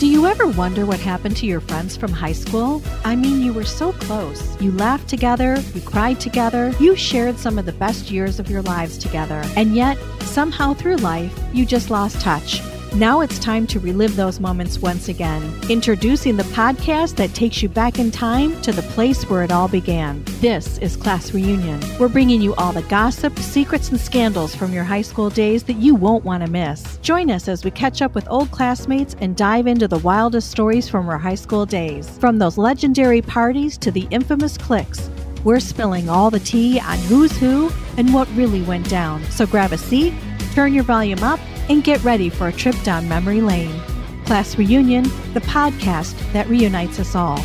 Do you ever wonder what happened to your friends from high school? I mean, you were so close. You laughed together, you cried together, you shared some of the best years of your lives together. And yet, somehow through life, you just lost touch. Now it's time to relive those moments once again. Introducing the podcast that takes you back in time to the place where it all began. This is Class Reunion. We're bringing you all the gossip, secrets, and scandals from your high school days that you won't want to miss. Join us as we catch up with old classmates and dive into the wildest stories from our high school days. From those legendary parties to the infamous cliques. We're spilling all the tea on who's who and what really went down. So grab a seat, turn your volume up, and get ready for a trip down memory lane. Class Reunion, the podcast that reunites us all.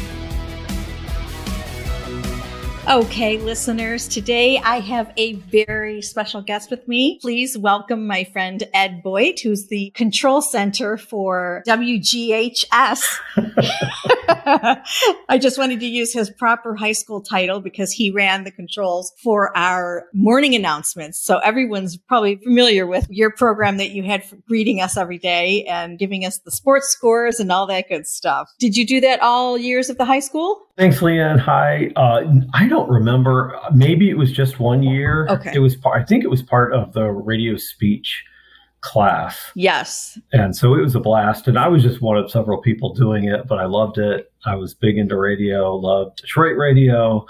Okay, listeners, today I have a very special guest with me. Please welcome my friend Ed Boyte, who's the control center for WGHS. I just wanted to use his proper high school title because he ran the controls for our morning announcements. So everyone's probably familiar with your program that you had greeting us every day and giving us the sports scores and all that good stuff. Did you do that all years of the high school? Thanks, Lee Ann. Hi. Uh, I don't remember. Maybe it was just one year. Okay. It was. Part, I think it was part of the radio speech class. Yes. And so it was a blast. And I was just one of several people doing it, but I loved it. I was big into radio. Loved Detroit radio.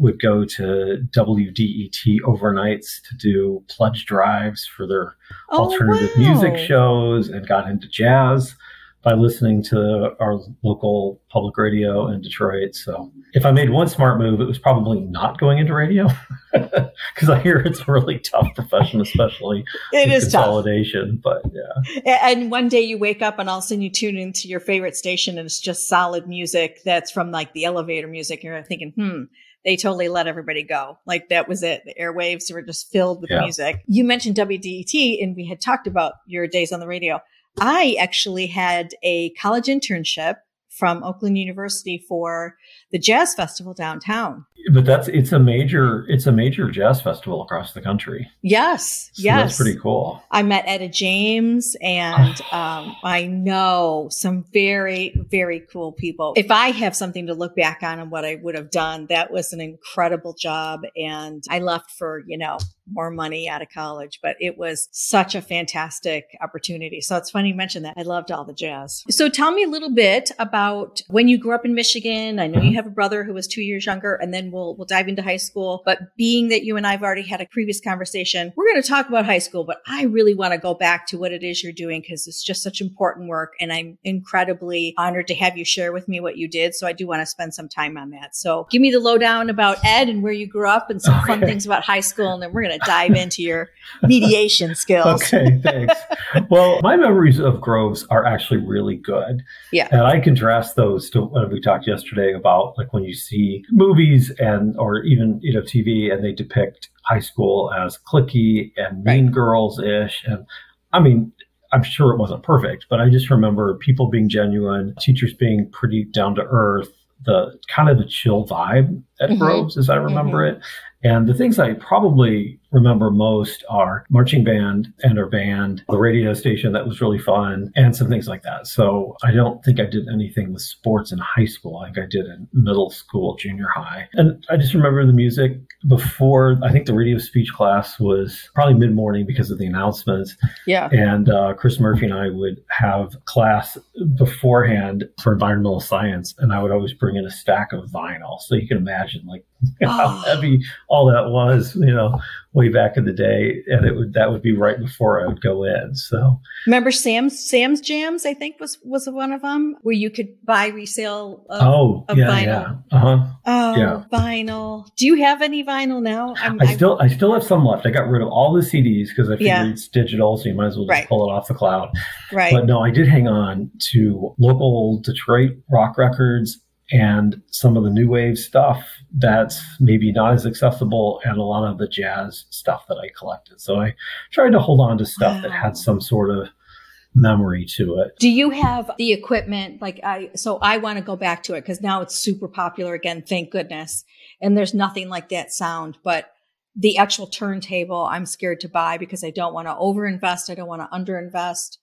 Would go to WDET overnights to do pledge drives for their Oh, alternative wow. music shows, and got into jazz by listening to our local public radio in Detroit. So if I made one smart move, it was probably not going into radio because I hear it's a really tough profession, especially It is tough. consolidation. But yeah, And one day you wake up and all of a sudden you tune into your favorite station and it's just solid music that's from like the elevator music. And you're thinking, hmm, they totally let everybody go. Like that was it. The airwaves were just filled with Yeah. music. You mentioned WDET and we had talked about your days on the radio. I actually had a college internship from Oakland University for the Jazz Festival downtown. but that's it's a major it's a major jazz festival across the country. Yes. So yes. that's pretty cool. I met Etta James and um, I know some very, very cool people. If I have something to look back on and what I would have done, that was an incredible job. And I left for, you know, more money out of college, but it was such a fantastic opportunity. So it's funny you mentioned that. I loved all the jazz. So tell me a little bit about when you grew up in Michigan. I know you uh-huh. have a brother who was two years younger, and then we'll we'll dive into high school. But being that you and I've already had a previous conversation, we're going to talk about high school, but I really want to go back to what it is you're doing because it's just such important work. And I'm incredibly honored to have you share with me what you did. So I do want to spend some time on that. So give me the lowdown about Ed and where you grew up and some oh, fun things about high school. And then we're going to dive into your mediation skills. Okay, thanks. well, my memories of Groves are actually really good. Yeah. And I contrast those to what we talked yesterday about like when you see movies and or even, you know, TV and they depict high school as clicky and mean girls ish. And I mean, I'm sure it wasn't perfect, but I just remember people being genuine, teachers being pretty down to earth, the kind of the chill vibe at Mhm. Groves as I remember it. And the things I probably remember most are marching band and our band, the radio station that was really fun, and some things like that. So I don't think I did anything with sports in high school. I think I did in middle school, junior high. And I just remember the music before, I think the radio speech class was probably mid morning because of the announcements. Yeah. And uh, Chris Murphy and I would have class beforehand for environmental science, and I would always bring in a stack of vinyl. So you can imagine like how heavy all that was, you know, way back in the day. And it would that would be right before I would go in. So Remember Sam's Sam's Jams? I think was was one of them where you could buy resale. Of, oh of yeah, vinyl. yeah, uh huh. Oh, Yeah. vinyl. Do you have any vinyl now? I'm, I still I still have some left. I got rid of all the CDs because I figured Yeah. it's digital, so you might as well just Right. pull it off the cloud. right. But no, I did hang on to local Detroit rock records and some of the new wave stuff that's maybe not as accessible and a lot of the jazz stuff that I collected. So I tried to hold on to stuff that had some sort of memory to it. Do you have the equipment? Like I, so I want to go back to it because now it's super popular again. Thank goodness. And there's nothing like that sound, but the actual turntable, I'm scared to buy because I don't want to overinvest. I don't want to underinvest.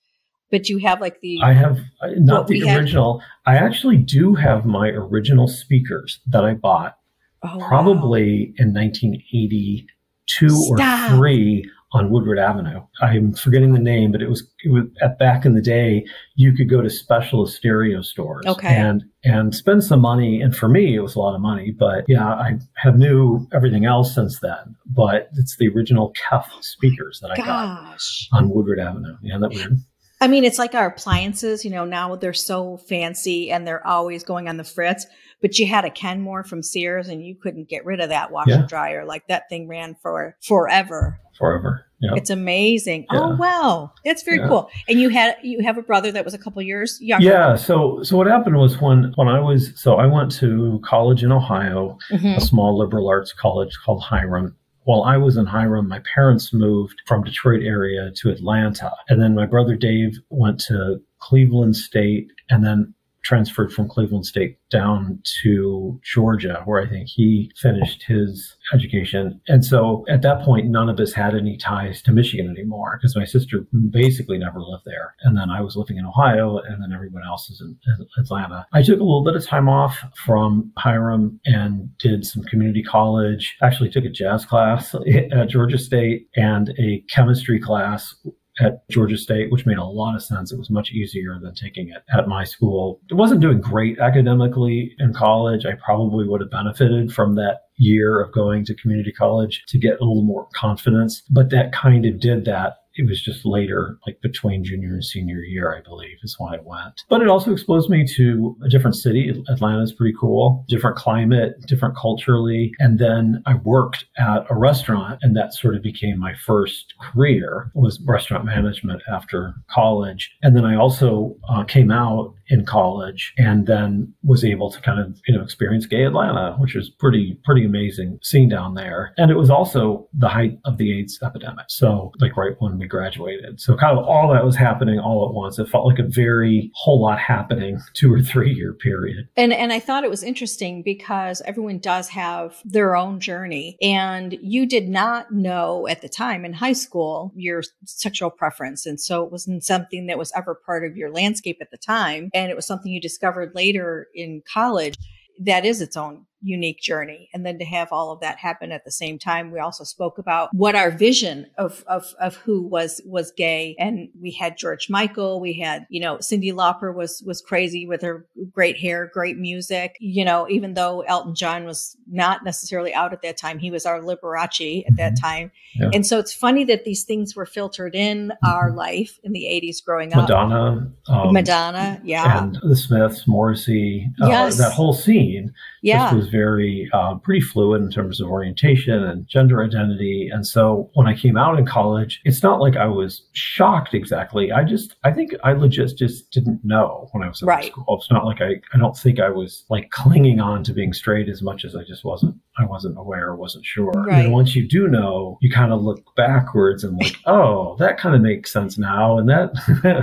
But you have like the I have not the we had- original. I actually do have my original speakers that I bought oh, wow. probably in 1982 Stop. or 3 on Woodward Avenue. I'm forgetting the name, but it was it was at back in the day you could go to specialist stereo stores Okay. and and spend some money and for me it was a lot of money, but yeah, I have knew everything else since then, but it's the original Kef speakers that I got on Woodward Avenue. Yeah, that weird. I mean, it's like our appliances, you know, now they're so fancy and they're always going on the fritz. But you had a Kenmore from Sears and you couldn't get rid of that washer Yeah. dryer. Like that thing ran for forever. Forever. Yeah. It's amazing. Yeah. Oh wow. That's very cool. And you had you have a brother that was a couple years younger. Yeah, so so what happened was when when I was so I went to college in Ohio, Mhm. a small liberal arts college called Hiram. While I was in Hiram, my parents moved from Detroit area to Atlanta, and then my brother Dave went to Cleveland State, and then transferred from Cleveland State down to Georgia, where I think he finished his education. And so at that point, none of us had any ties to Michigan anymore because my sister basically never lived there. And then I was living in Ohio, and then everyone else is in Atlanta. I took a little bit of time off from Hiram and did some community college. Actually, took a jazz class at Georgia State and a chemistry class at Georgia State, which made a lot of sense. It was much easier than taking it at my school. It wasn't doing great academically in college. I probably would have benefited from that year of going to community college to get a little more confidence, but that kind of did that. It was just later, like between junior and senior year, I believe, is when I went. But it also exposed me to a different city. Atlanta is pretty cool, different climate, different culturally. And then I worked at a restaurant, and that sort of became my first career was restaurant management after college. And then I also uh, came out in college and then was able to kind of you know experience gay Atlanta, which was pretty pretty amazing scene down there. And it was also the height of the AIDS epidemic. So like right when we graduated. So kind of all that was happening all at once. It felt like a very whole lot happening two or three year period. And and I thought it was interesting because everyone does have their own journey and you did not know at the time in high school your sexual preference and so it wasn't something that was ever part of your landscape at the time and it was something you discovered later in college that is its own unique journey and then to have all of that happen at the same time. We also spoke about what our vision of of of who was was gay and we had George Michael we had you know Cyndi Lauper was was crazy with her great hair great music. You know even though Elton John was not necessarily out at that time he was our Liberace at that Mhm. time. Yeah. and so it's funny that these things were filtered in our life in the 80s growing up. Madonna, um, Madonna yeah. and the Smiths, Morrissey, uh, Yes. that whole scene yeah. was very uh, pretty fluid in terms of orientation and gender identity. And so when I came out in college, it's not like I was shocked exactly. I just I think I legit just didn't know when I was in high Right. school. It's not like I I don't think I was like clinging on to being straight as much as I just wasn't I wasn't aware, or wasn't sure. Right. And once you do know, you kind of look backwards and like, oh, that kind of makes sense now, and that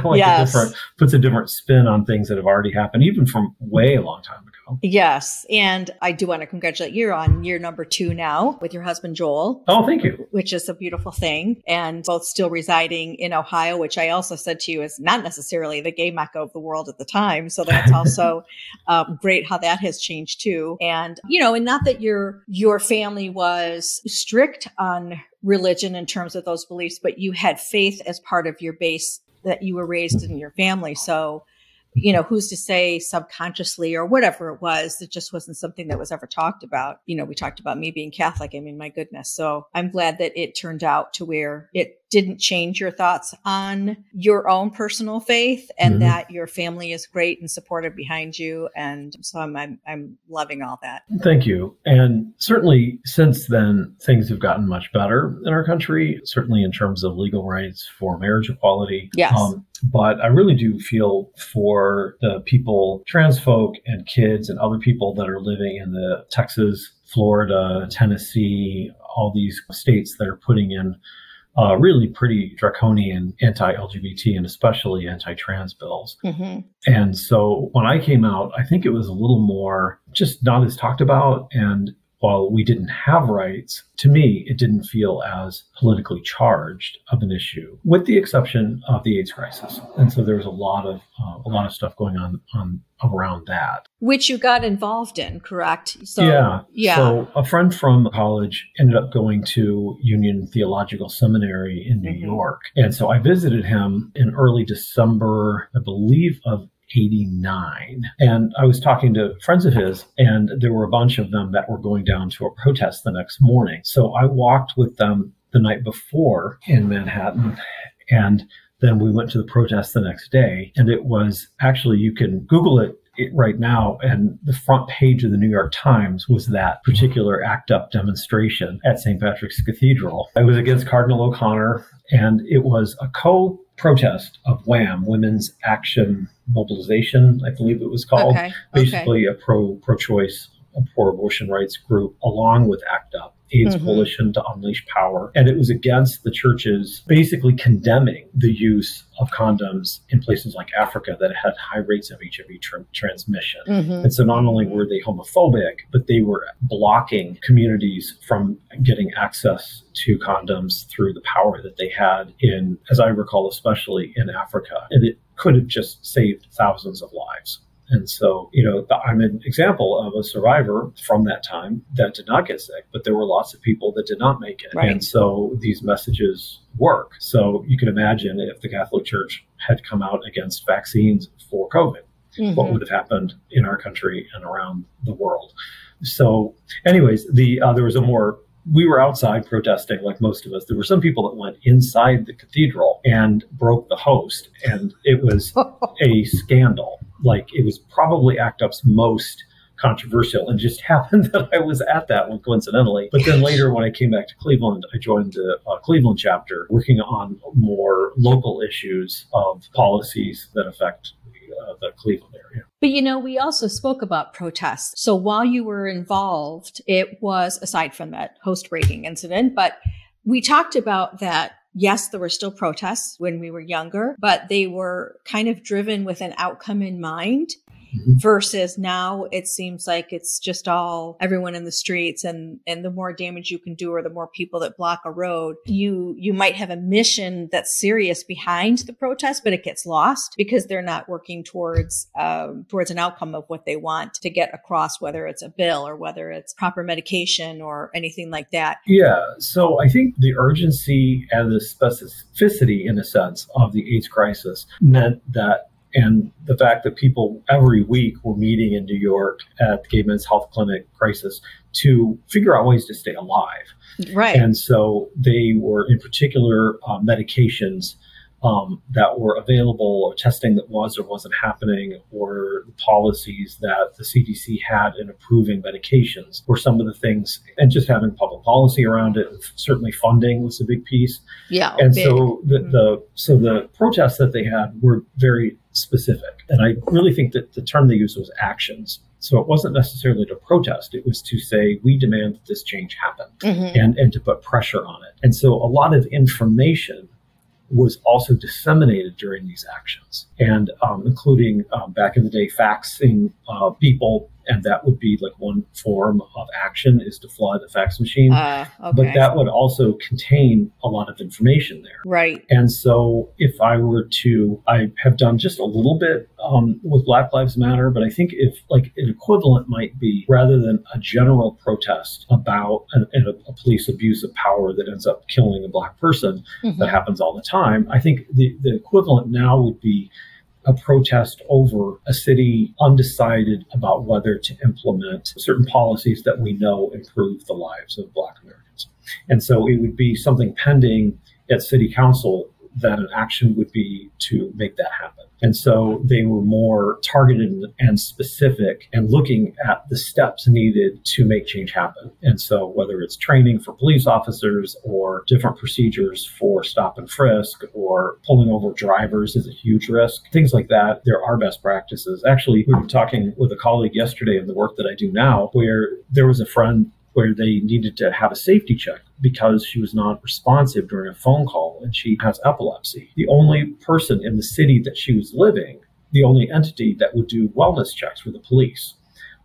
like Yes. a different puts a different spin on things that have already happened, even from way a long time ago. Yes. And I do want to congratulate you on year number two now with your husband, Joel. Oh, thank you. Which is a beautiful thing. And both still residing in Ohio, which I also said to you is not necessarily the gay mecca of the world at the time. So that's also um, great how that has changed too. And, you know, and not that your, your family was strict on religion in terms of those beliefs, but you had faith as part of your base that you were raised in your family. So, you know, who's to say subconsciously or whatever it was, it just wasn't something that was ever talked about. You know, we talked about me being Catholic. I mean, my goodness. So I'm glad that it turned out to where it didn't change your thoughts on your own personal faith and Mhm. that your family is great and supportive behind you. And so I'm, I'm, I'm loving all that. Thank you. And certainly since then, things have gotten much better in our country, certainly in terms of legal rights for marriage equality. Yes. but I really do feel for the people, trans folk and kids and other people that are living in the Texas, Florida, Tennessee, all these states that are putting in uh, really pretty draconian anti-LGBT and especially anti-trans bills. Mhm. And so when I came out, I think it was a little more just not as talked about. And while we didn't have rights, to me, it didn't feel as politically charged of an issue, with the exception of the AIDS crisis. And so there was a lot of uh, a lot of stuff going on on around that, which you got involved in, correct? So yeah, yeah. So a friend from college ended up going to Union Theological Seminary in New mm-hmm. York, and so I visited him in early December, I believe, of 89. And I was talking to friends of his, and there were a bunch of them that were going down to a protest the next morning. So I walked with them the night before in Manhattan. And then we went to the protest the next day. And it was actually, you can Google it right now, and the front page of the New York Times was that particular ACT UP demonstration at St. Patrick's Cathedral. It was against Cardinal O'Connor, and it was a co protest of WAM, Women's Action Mobilization, I believe it was called. Okay. Basically, okay. a pro pro choice, pro abortion rights group, along with ACT UP. AIDS mm-hmm. Coalition to Unleash Power. And it was against the churches basically condemning the use of condoms in places like Africa that had high rates of HIV tra- transmission. Mm-hmm. And so not only were they homophobic, but they were blocking communities from getting access to condoms through the power that they had in, as I recall, especially in Africa. And it could have just saved thousands of lives. And so, you know, I'm an example of a survivor from that time that did not get sick, but there were lots of people that did not make it. Right. And so these messages work. So you can imagine if the Catholic Church had come out against vaccines for COVID, mm-hmm. what would have happened in our country and around the world. So, anyways, the uh, there was a more we were outside protesting like most of us. There were some people that went inside the cathedral and broke the host, and it was a scandal. Like it was probably ACT UP's most controversial and just happened that I was at that one coincidentally. But then later, when I came back to Cleveland, I joined the uh, Cleveland chapter working on more local issues of policies that affect uh, the Cleveland area. But you know, we also spoke about protests. So while you were involved, it was aside from that host breaking incident, but we talked about that yes, there were still protests when we were younger, but they were kind of driven with an outcome in mind. Mm-hmm. versus now it seems like it's just all everyone in the streets and and the more damage you can do or the more people that block a road you you might have a mission that's serious behind the protest but it gets lost because they're not working towards um, towards an outcome of what they want to get across whether it's a bill or whether it's proper medication or anything like that yeah so i think the urgency and the specificity in a sense of the aids crisis meant that and the fact that people every week were meeting in New York at the Gay Men's Health Clinic crisis to figure out ways to stay alive. Right. And so they were, in particular, uh, medications um, that were available or testing that was or wasn't happening or policies that the CDC had in approving medications were some of the things and just having public policy around it. Certainly funding was a big piece. Yeah. And big. so the, mm-hmm. the, so the protests that they had were very specific. And I really think that the term they used was actions. So it wasn't necessarily to protest. It was to say, we demand that this change happen mm-hmm. and, and to put pressure on it. And so a lot of information was also disseminated during these actions, and um, including um, back in the day, faxing uh, people, and that would be like one form of action is to fly the fax machine. Uh, okay. But that would also contain a lot of information there, right? And so, if I were to, I have done just a little bit um, with Black Lives Matter, but I think if like an equivalent might be rather than a general protest about a, a police abuse of power that ends up killing a black person mm-hmm. that happens all the time. I think the, the equivalent now would be a protest over a city undecided about whether to implement certain policies that we know improve the lives of Black Americans. And so it would be something pending at City Council that an action would be to make that happen. And so they were more targeted and specific and looking at the steps needed to make change happen. And so whether it's training for police officers or different procedures for stop and frisk or pulling over drivers is a huge risk, things like that, there are best practices. Actually, we were talking with a colleague yesterday in the work that I do now where there was a friend where they needed to have a safety check because she was not responsive during a phone call and she has epilepsy. The only person in the city that she was living, the only entity that would do wellness checks were the police.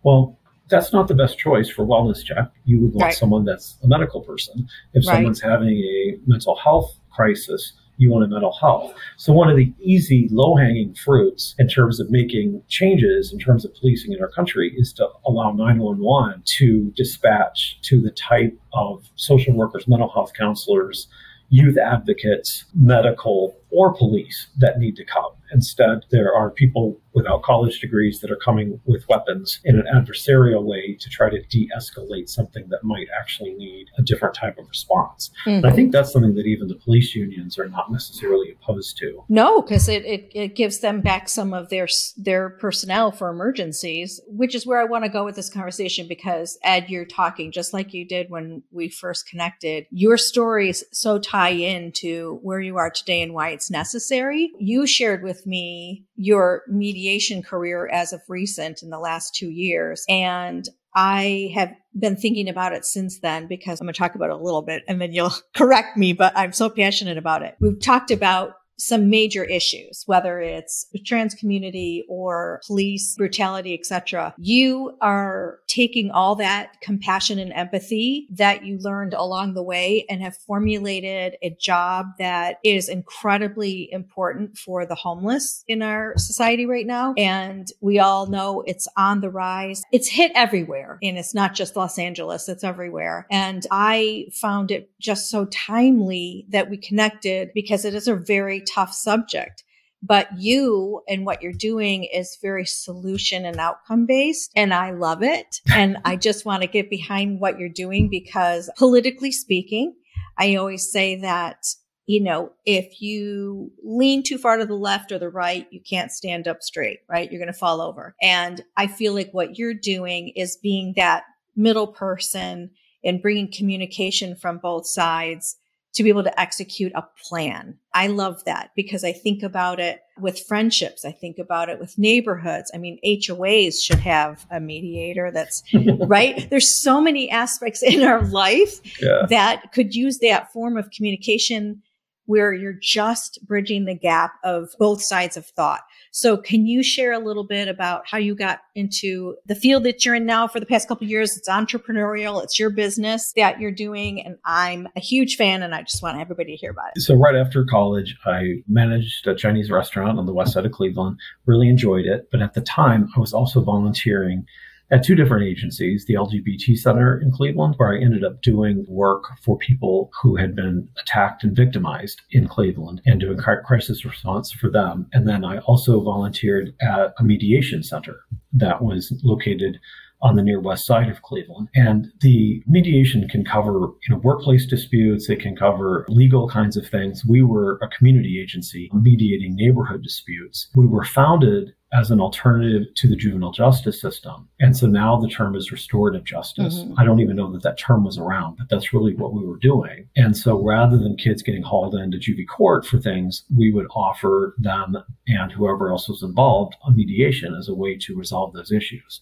Well, that's not the best choice for wellness check. You would want Right. someone that's a medical person. If Right. someone's having a mental health crisis, you want a mental health. So one of the easy, low-hanging fruits in terms of making changes in terms of policing in our country is to allow 911 to dispatch to the type of social workers, mental health counselors, youth advocates, medical, or police that need to come. Instead, there are people without college degrees that are coming with weapons in an adversarial way to try to de escalate something that might actually need a different type of response. And I hmm. think that's something that even the police unions are not necessarily opposed to. No, because it, it, it gives them back some of their their personnel for emergencies, which is where I want to go with this conversation. Because Ed, you're talking just like you did when we first connected. Your stories so tie into where you are today and why it's necessary. You shared with me your mediation career as of recent in the last two years, and I have been thinking about it since then because I'm going to talk about it a little bit and then you'll correct me, but I'm so passionate about it. We've talked about some major issues, whether it's trans community or police brutality, etc. You are taking all that compassion and empathy that you learned along the way and have formulated a job that is incredibly important for the homeless in our society right now. And we all know it's on the rise. It's hit everywhere and it's not just Los Angeles. It's everywhere. And I found it just so timely that we connected because it is a very tough subject. But you and what you're doing is very solution and outcome based. And I love it. And I just want to get behind what you're doing because politically speaking, I always say that, you know, if you lean too far to the left or the right, you can't stand up straight, right? You're going to fall over. And I feel like what you're doing is being that middle person and bringing communication from both sides to be able to execute a plan. I love that because I think about it with friendships. I think about it with neighborhoods. I mean, HOAs should have a mediator that's right. There's so many aspects in our life Yeah. that could use that form of communication where you're just bridging the gap of both sides of thought. So can you share a little bit about how you got into the field that you're in now for the past couple years? It's entrepreneurial. It's your business that you're doing. And I'm a huge fan and I just want everybody to hear about it. So right after college, I managed a Chinese restaurant on the west side of Cleveland. Really enjoyed it, but at the time, I was also volunteering at two different agencies, the LGBT Center in Cleveland, where I ended up doing work for people who had been attacked and victimized in Cleveland and doing crisis response for them. And then I also volunteered at a mediation center that was located on the near west side of Cleveland. And the mediation can cover, you know, workplace disputes, it can cover legal kinds of things. We were a community agency mediating neighborhood disputes. We were founded as an alternative to the juvenile justice system. And so now the term is restorative justice. Mhm. I don't even know that that term was around, but that's really what we were doing. And so rather than kids getting hauled into juvie court for things, we would offer them and whoever else was involved a mediation as a way to resolve those issues.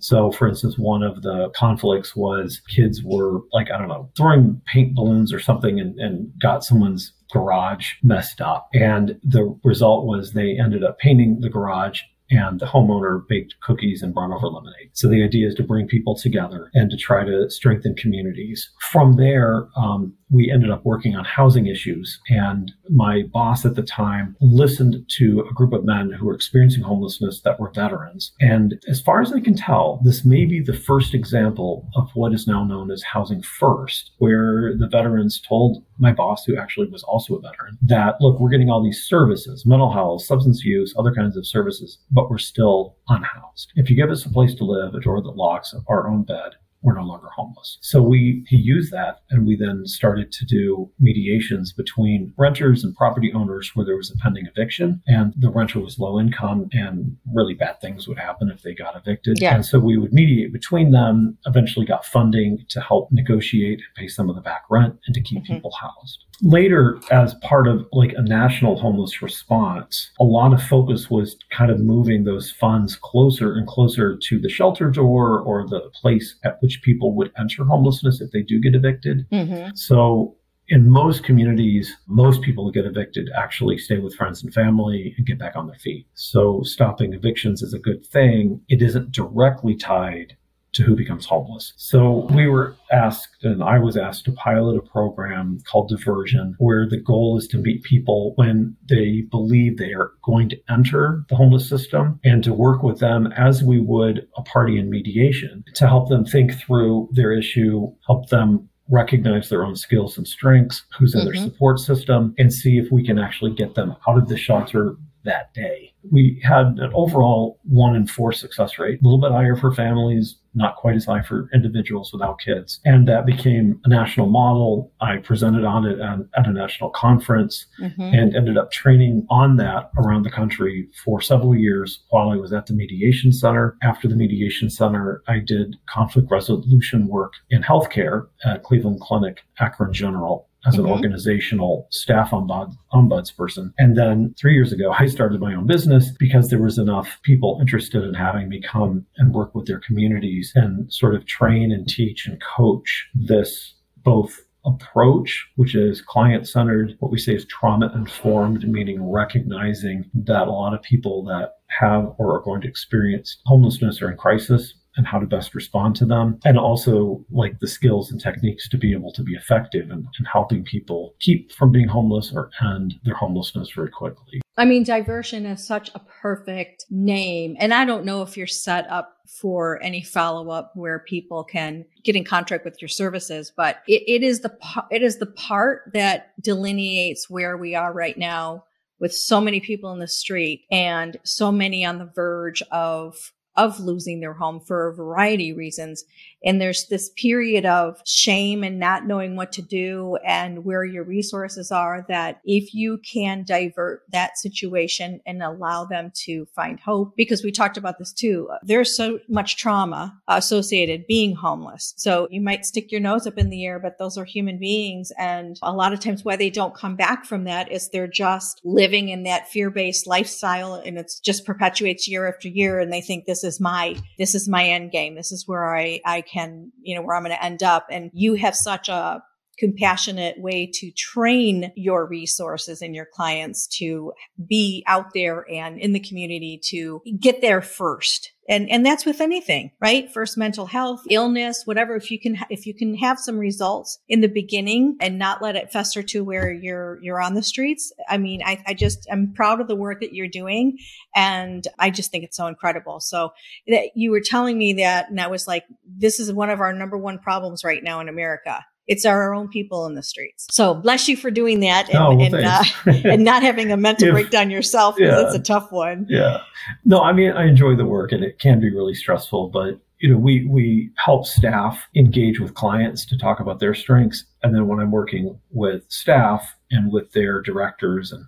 So, for instance, one of the conflicts was kids were like, I don't know, throwing paint balloons or something and, and got someone's garage messed up. And the result was they ended up painting the garage and the homeowner baked cookies and brought over lemonade. So the idea is to bring people together and to try to strengthen communities. From there, um, we ended up working on housing issues. And my boss at the time listened to a group of men who were experiencing homelessness that were veterans. And as far as I can tell, this may be the first example of what is now known as housing first, where the veterans told my boss, who actually was also a veteran, that look, we're getting all these services, mental health, substance use, other kinds of services, but we're still unhoused. If you give us a place to live, a door that locks, our own bed, we're no longer homeless. So we he used that and we then started to do mediations between renters and property owners where there was a pending eviction and the renter was low income and really bad things would happen if they got evicted. Yeah. And so we would mediate between them, eventually got funding to help negotiate and pay some of the back rent and to keep Mhm. people housed. Later, as part of like a national homeless response, a lot of focus was kind of moving those funds closer and closer to the shelter door or the place at which people would enter homelessness if they do get evicted. Mm-hmm. So in most communities, most people who get evicted actually stay with friends and family and get back on their feet. So stopping evictions is a good thing. It isn't directly tied to who becomes homeless. So we were asked, and I was asked to pilot a program called Diversion, where the goal is to meet people when they believe they are going to enter the homeless system and to work with them as we would a party in mediation to help them think through their issue, help them recognize their own skills and strengths, who's in mm-hmm. their support system, and see if we can actually get them out of the shelter that day. We had an overall one in four success rate, a little bit higher for families, not quite as high for individuals without kids. And that became a national model. I presented on it at, at a national conference mm-hmm. and ended up training on that around the country for several years while I was at the Mediation Center. After the Mediation Center, I did conflict resolution work in healthcare at Cleveland Clinic, Akron General as an mm-hmm. organizational staff ombud, ombudsperson. And then three years ago, I started my own business because there was enough people interested in having me come and work with their communities and sort of train and teach and coach this both approach, which is client centered, what we say is trauma informed, meaning recognizing that a lot of people that have or are going to experience homelessness or in crisis and how to best respond to them. And also like the skills and techniques to be able to be effective in, in helping people keep from being homeless or end their homelessness very quickly. I mean, diversion is such a perfect name. And I don't know if you're set up for any follow up where people can get in contact with your services, but it, it is the, it is the part that delineates where we are right now with so many people in the street and so many on the verge of of losing their home for a variety of reasons. And there's this period of shame and not knowing what to do and where your resources are that if you can divert that situation and allow them to find hope, because we talked about this too, there's so much trauma associated being homeless. So you might stick your nose up in the air, but those are human beings. And a lot of times why they don't come back from that is they're just living in that fear based lifestyle and it's just perpetuates year after year. And they think this is my, this is my end game. This is where I, I can, you know, where I'm going to end up. And you have such a compassionate way to train your resources and your clients to be out there and in the community to get there first. And and that's with anything right? First mental health illness whatever. If you can if you can have some results in the beginning and not let it fester to where you're you're on the streets i mean i, I just i'm proud of the work that you're doing and i just think it's so incredible. So that you were telling me that and i was like this is one of our number one problems right now in america it's our own people in the streets. So bless you for doing that and, oh, well, and, uh, and, not having a mental if, breakdown yourself because yeah, it's a tough one. Yeah. No, I mean, I enjoy the work and it can be really stressful, but you know, we, we help staff engage with clients to talk about their strengths. And then when I'm working with staff and with their directors and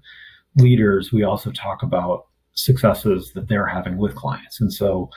leaders, we also talk about successes that they're having with clients. And so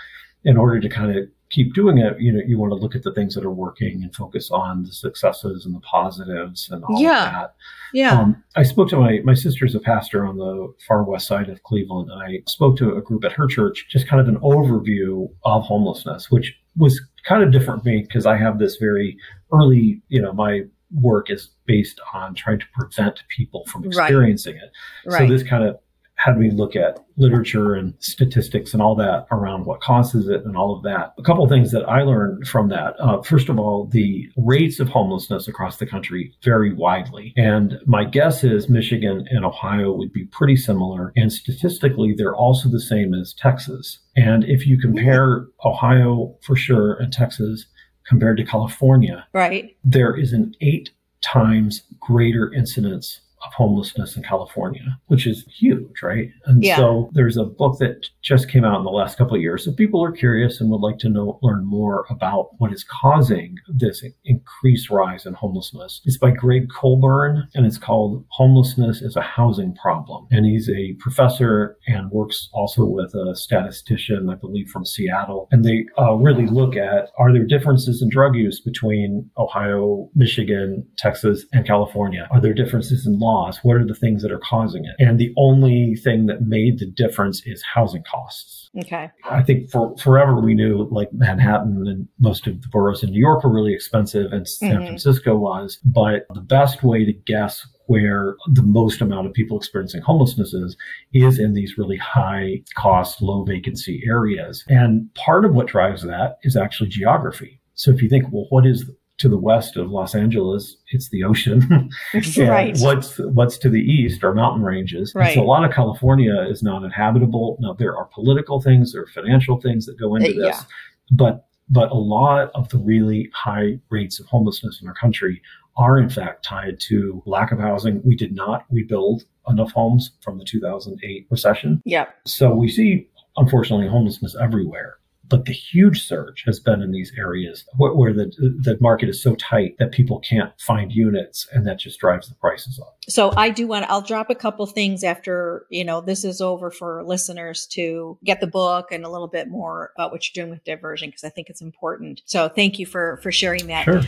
in order to kind of keep doing it, you know, you want to look at the things that are working and focus on the successes and the positives and all yeah. of that. Yeah. Um, I spoke to my, my sister's a pastor on the far west side of Cleveland. And I spoke to a group at her church, just kind of an overview of homelessness, which was kind of different for me because I have this very early, you know, my work is based on trying to prevent people from experiencing right. it. Right. So this kind of had we look at literature and statistics and all that around what causes it and all of that. A couple of things that I learned from that. Uh, first of all, the rates of homelessness across the country vary widely. And my guess is Michigan and Ohio would be pretty similar. And statistically, they're also the same as Texas. And if you compare Ohio for sure and Texas compared to California, right, there is an eight times greater incidence of homelessness in California, which is huge, right? And yeah. so there's a book that just came out in the last couple of years. If people are curious and would like to know, learn more about what is causing this increased rise in homelessness, it's by Gregg Colburn and it's called Homelessness is a Housing Problem. And he's a professor and works also with a statistician, I believe, from Seattle. And they uh, really look at are there differences in drug use between Ohio, Michigan, Texas, and California? Are there differences in law? What are the things that are causing it? And the only thing that made the difference is housing costs. Okay. I think for forever we knew like Manhattan and most of the boroughs in New York were really expensive and San mm-hmm. Francisco was, but the best way to guess where the most amount of people experiencing homelessness is, is in these really high cost, low vacancy areas. And part of what drives that is actually geography. So if you think, well, what is to the west of Los Angeles, it's the ocean. right. What's what's to the east are mountain ranges. Right. So a lot of California is not inhabitable. Now there are political things, there are financial things that go into Uh, this, yeah. but but a lot of the really high rates of homelessness in our country are in fact tied to lack of housing. We did not rebuild enough homes from the 2008 recession. Yep. So we see, unfortunately, homelessness everywhere. But the huge surge has been in these areas where, where the, the market is so tight that people can't find units and that just drives the prices up. So I do want I'll drop a couple things after, you know, this is over for listeners to get the book and a little bit more about what you're doing with diversion because I think it's important. So thank you for for sharing that. Sure.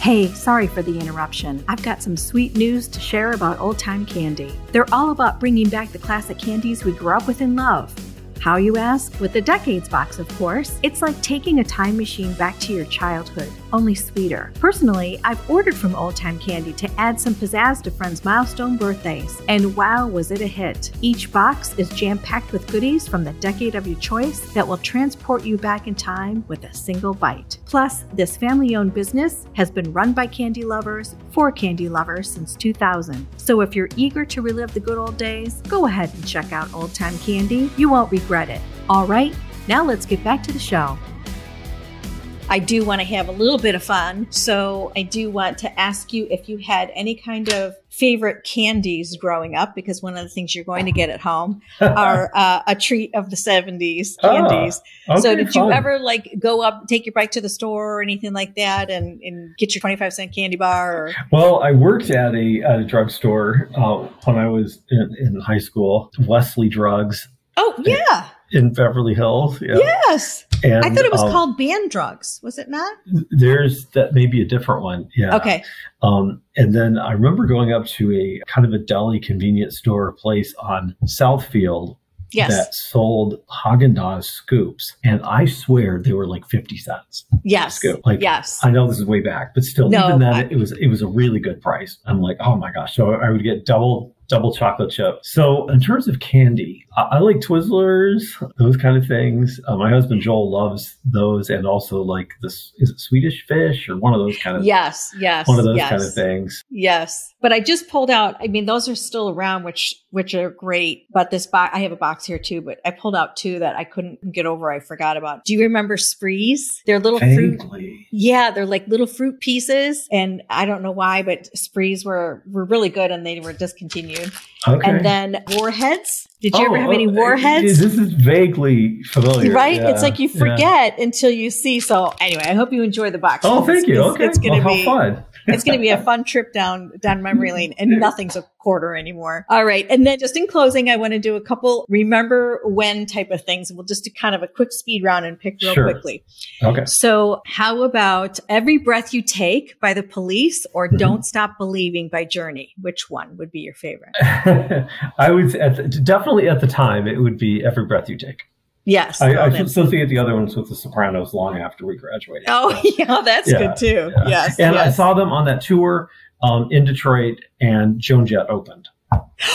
Hey, sorry for the interruption. I've got some sweet news to share about old time candy. They're all about bringing back the classic candies we grew up with and love. How, you ask? With the Decades box, of course. It's like taking a time machine back to your childhood, only sweeter. Personally, I've ordered from Old Time Candy to add some pizzazz to friends' milestone birthdays, and wow, was it a hit! Each box is jam packed with goodies from the decade of your choice that will transport you back in time with a single bite. Plus, this family owned business has been run by candy lovers for candy lovers since 2000. So if you're eager to relive the good old days, go ahead and check out Old Time Candy. You won't regret it. All right, now let's get back to the show. I do want to have a little bit of fun. So I do want to ask you if you had any kind of favorite candies growing up, because one of the things you're going to get at home are uh, a treat of the 70s Ah, candies. so Okay, did you fun. ever like go up, take your bike to the store or anything like that and, and get your 25 cent candy bar? Or, Well, I worked at a at a drugstore uh, when I was in, in high school, Wesley Drugs oh, yeah. In Beverly Hills. Yeah. Yes. And, I thought it was um, called band drugs. Was it not? There's that maybe a different one. Yeah. Okay. Um, and then I remember going up to a kind of a deli convenience store place on Southfield Yes. that sold Haagen Dazs scoops, and I swear they were like fifty cents. yes. scoop. Like, yes. I know this is way back, but still, No, even then, I- it was it was a really good price. I'm like, oh my gosh! So I would get double double chocolate chip. So in terms of candy, I, I like Twizzlers, those kind of things. Uh, my husband Joel loves those, and also like this is it Swedish fish or one of those kind of yes. Yes. one of those yes. kind of things. Yes. But I just pulled out, I mean, those are still around, which, which are great. But this box, I have a box here too, but I pulled out two that I couldn't get over. I forgot about. Do you remember sprees? They're little fruit. Yeah. They're like little fruit pieces. And I don't know why, but sprees were, were really good and they were discontinued. Okay. And then warheads. Did you ever Oh, have any oh, eh, warheads? This is vaguely familiar, Right? Yeah, it's like you yeah. forget until you see. So anyway, I hope you enjoy the box. Oh, thank you. It's- Okay, It's going to well, be how fun. It's going to be a fun trip down down memory lane and nothing's a quarter anymore all right and then just in closing i want to do a couple remember when type of things we'll just do kind of a quick speed round and pick real Sure. quickly Okay. so how about every breath you take by the police or Mhm. don't stop believing by journey which one would be your favorite I would at the, definitely at the time it would be every breath you take. Yes I, I them. should still think the other ones with the Sopranos long after we graduated. oh So, yeah that's Yeah, good too yeah. yes and I saw them on that tour um, in Detroit, and Joan Jett opened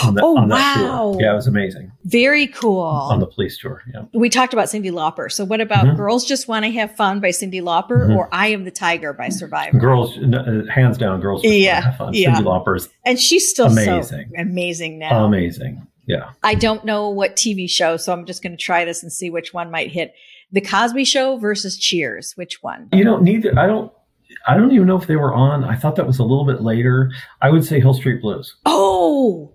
on that, Oh, wow. tour. Yeah, it was amazing very cool on the police tour. Yeah. we talked about Cyndi Lauper. So what about Mhm. Girls Just Want to Have Fun by Cyndi Lauper Mhm. or I Am the Tiger by Survivor? Girls, uh, hands down, girls. just Yeah, wanna have fun. yeah. Cyndi Lauper's And she's still Amazing. so amazing now. amazing. Yeah. I don't know what TV show, so I'm just going to try this and see which one might hit. The Cosby Show versus Cheers. Which one? You know, neither. I don't. I don't even know if they were on. I thought that was a little bit later. I would say Hill Street Blues. Oh,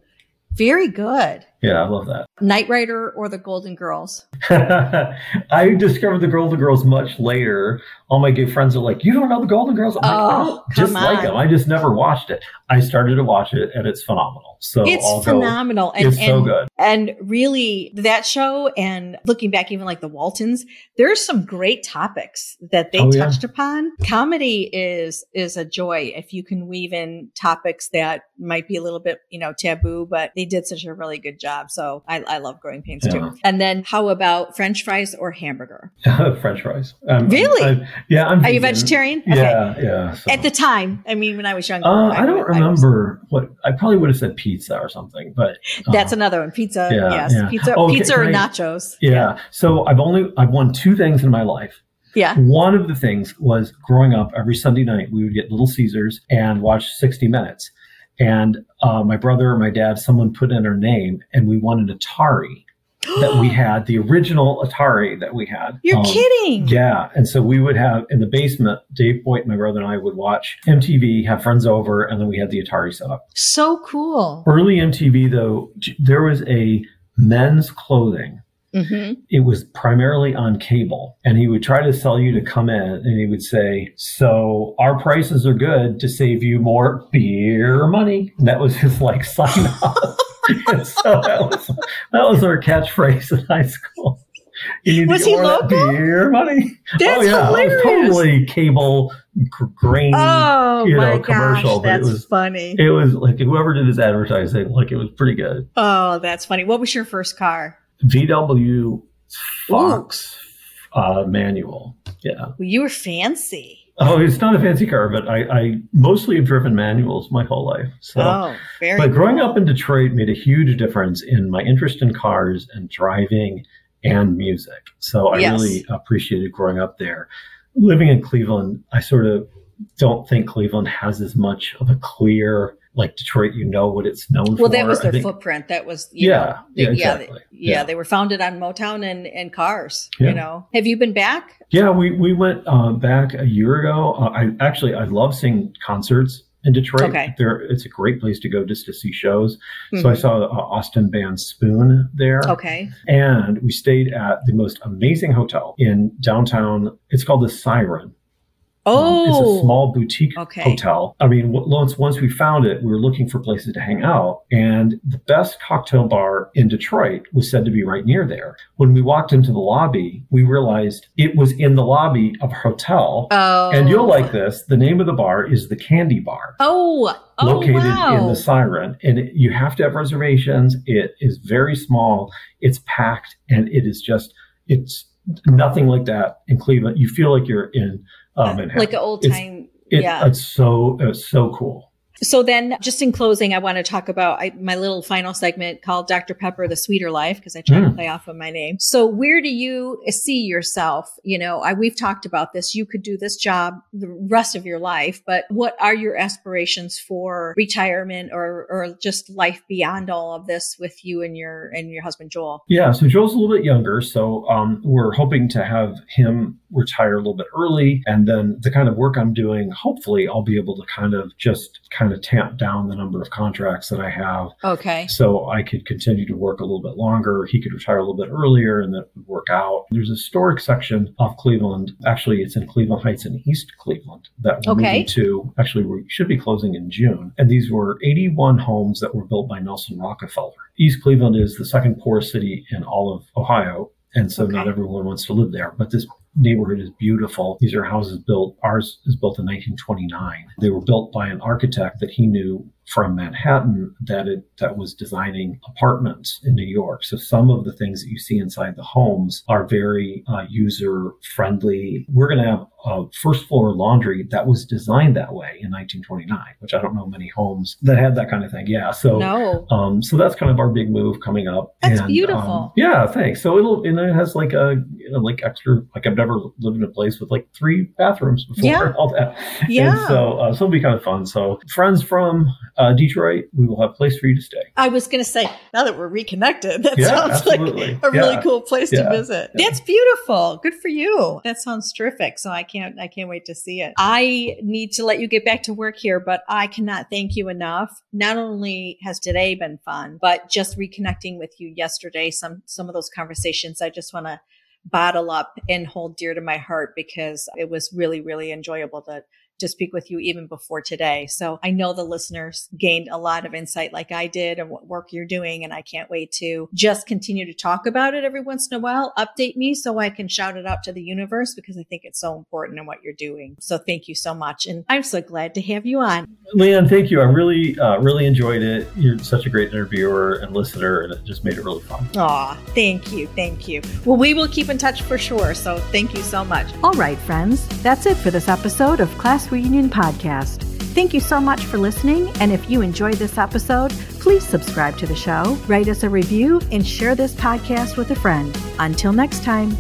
very good. Yeah, I love that. Knight Rider or the Golden Girls? I discovered the Golden Girls much later. All my gay friends are like, "You don't know the Golden Girls?" I'm like, Oh, "I just come like on. them. I just never watched it. I started to watch it, and it's phenomenal. So it's phenomenal. And, it's so good. and really that show and looking back, even like the Waltons, there's some great topics that they Oh, yeah. touched upon. Comedy is, is a joy if you can weave in topics that might be a little bit, you know, taboo, but they did such a really good job. Job. So I, I love growing pains yeah. too. And then how about French fries or hamburger? French fries. Um, really? I'm, yeah. I'm Are vegan. you vegetarian? Okay. Yeah. Yeah. So. At the time, I mean, when I was younger, uh, I, I, don't remember I was, what I probably would have said pizza or something, but uh, that's another one. Pizza. Yeah, yes. Yeah. Pizza. Oh, pizza or nachos. Yeah. yeah. So I've only I've won two things in my life. Yeah. One of the things was growing up every Sunday night, we would get Little Caesars and watch 60 Minutes. And uh, my brother or my dad, someone put in our name, and we won an Atari that we had, the original Atari that we had. You're um, kidding. Yeah. And so we would have in the basement, Dave Boyte, my brother, and I would watch MTV, have friends over, and then we had the Atari set up. So cool. Early MTV, though, there was a men's clothing Mm-hmm. It was primarily on cable. And he would try to sell you to come in and he would say, So our prices are good to save you more beer money. And that was his like sign off. so that was, that was our catchphrase in high school. was he local? Beer money. That's oh yeah, hilarious. totally cable grain, oh, you know, gosh, commercial. That's it was funny. It was like whoever did his advertising, like it was pretty good. Oh, that's funny. What was your first car? VW Fox uh, manual. Yeah. Well, you were fancy. Oh, it's not a fancy car, but I, I mostly have driven manuals my whole life. So, oh, very. But growing cool. up in Detroit made a huge difference in my interest in cars and driving and music. So I yes. really appreciated growing up there. Living in Cleveland, I sort of don't think Cleveland has as much of a clear like Detroit, you know what it's known well, for. Well, that was their footprint. That was, yeah, know, yeah, exactly. yeah, yeah, They were founded on Motown and, and cars, yeah. you know. Have you been back? Yeah, we, we went uh, back a year ago. Uh, I actually, I love seeing concerts in Detroit. Okay. There, it's a great place to go just to see shows. Mm-hmm. So I saw uh, Austin band Spoon there. Okay. And we stayed at the most amazing hotel in downtown. It's called the Siren. Oh, um, it's a oh, small boutique okay. hotel. I mean, once once we found it, we were looking for places to hang out, and the best cocktail bar in Detroit was said to be right near there. When we walked into the lobby, we realized it was in the lobby of a hotel. Oh, and you'll like this. The name of the bar is the Candy Bar. Oh, oh located wow. in the Siren, and it, you have to have reservations. It is very small. It's packed, and it is just it's nothing like that in Cleveland. You feel like you're in um, like an old time. It, yeah, it's so it's so cool. So then, just in closing, I want to talk about I, my little final segment called Dr. Pepper, the sweeter life, because I try mm. to play off of my name. So where do you see yourself? You know, I, we've talked about this. You could do this job the rest of your life, but what are your aspirations for retirement or, or just life beyond all of this with you and your, and your husband, Joel? Yeah. So Joel's a little bit younger. So, um, we're hoping to have him retire a little bit early. And then the kind of work I'm doing, hopefully I'll be able to kind of just kind kind of tamp down the number of contracts that I have. Okay. So I could continue to work a little bit longer. He could retire a little bit earlier and that would work out. There's a historic section of Cleveland. Actually, it's in Cleveland Heights in East Cleveland that we're okay. moving to. Actually, we should be closing in June. And these were 81 homes that were built by Nelson Rockefeller. East Cleveland is the second poorest city in all of Ohio. And so okay. not everyone wants to live there. But this neighborhood is beautiful. These are houses built, ours is built in 1929. They were built by an architect that he knew from Manhattan that it that was designing apartments in New York. So some of the things that you see inside the homes are very uh, user friendly. We're going to have a first floor laundry that was designed that way in 1929, which I don't know many homes that had that kind of thing. Yeah. So no. Um, so that's kind of our big move coming up. That's and, beautiful. Um, yeah. Thanks. So it'll and it has like a you know, like extra like I've never lived in a place with like three bathrooms before. Yeah. All that. Yeah. And so uh, so it'll be kind of fun. So friends from uh, Detroit, we will have a place for you to stay. I was going to say, now that we're reconnected, that yeah, sounds absolutely. like a really cool place yeah. to visit. That's beautiful. Good for you. That sounds terrific. So I can't, I can't wait to see it. I need to let you get back to work here, but I cannot thank you enough. Not only has today been fun, but just reconnecting with you yesterday, some, some of those conversations, I just want to bottle up and hold dear to my heart because it was really, really enjoyable to to speak with you even before today. So I know the listeners gained a lot of insight like I did and what work you're doing. And I can't wait to just continue to talk about it every once in a while. Update me so I can shout it out to the universe because I think it's so important in what you're doing. So thank you so much. And I'm so glad to have you on. Lee Ann, thank you. I really, uh, really enjoyed it. You're such a great interviewer and listener, and it just made it really fun. Aw, thank you. Thank you. Well, we will keep in touch for sure. So thank you so much. All right, friends, that's it for this episode of Reunion Podcast. Thank you so much for listening. And if you enjoyed this episode, please subscribe to the show, write us a review, and share this podcast with a friend. Until next time.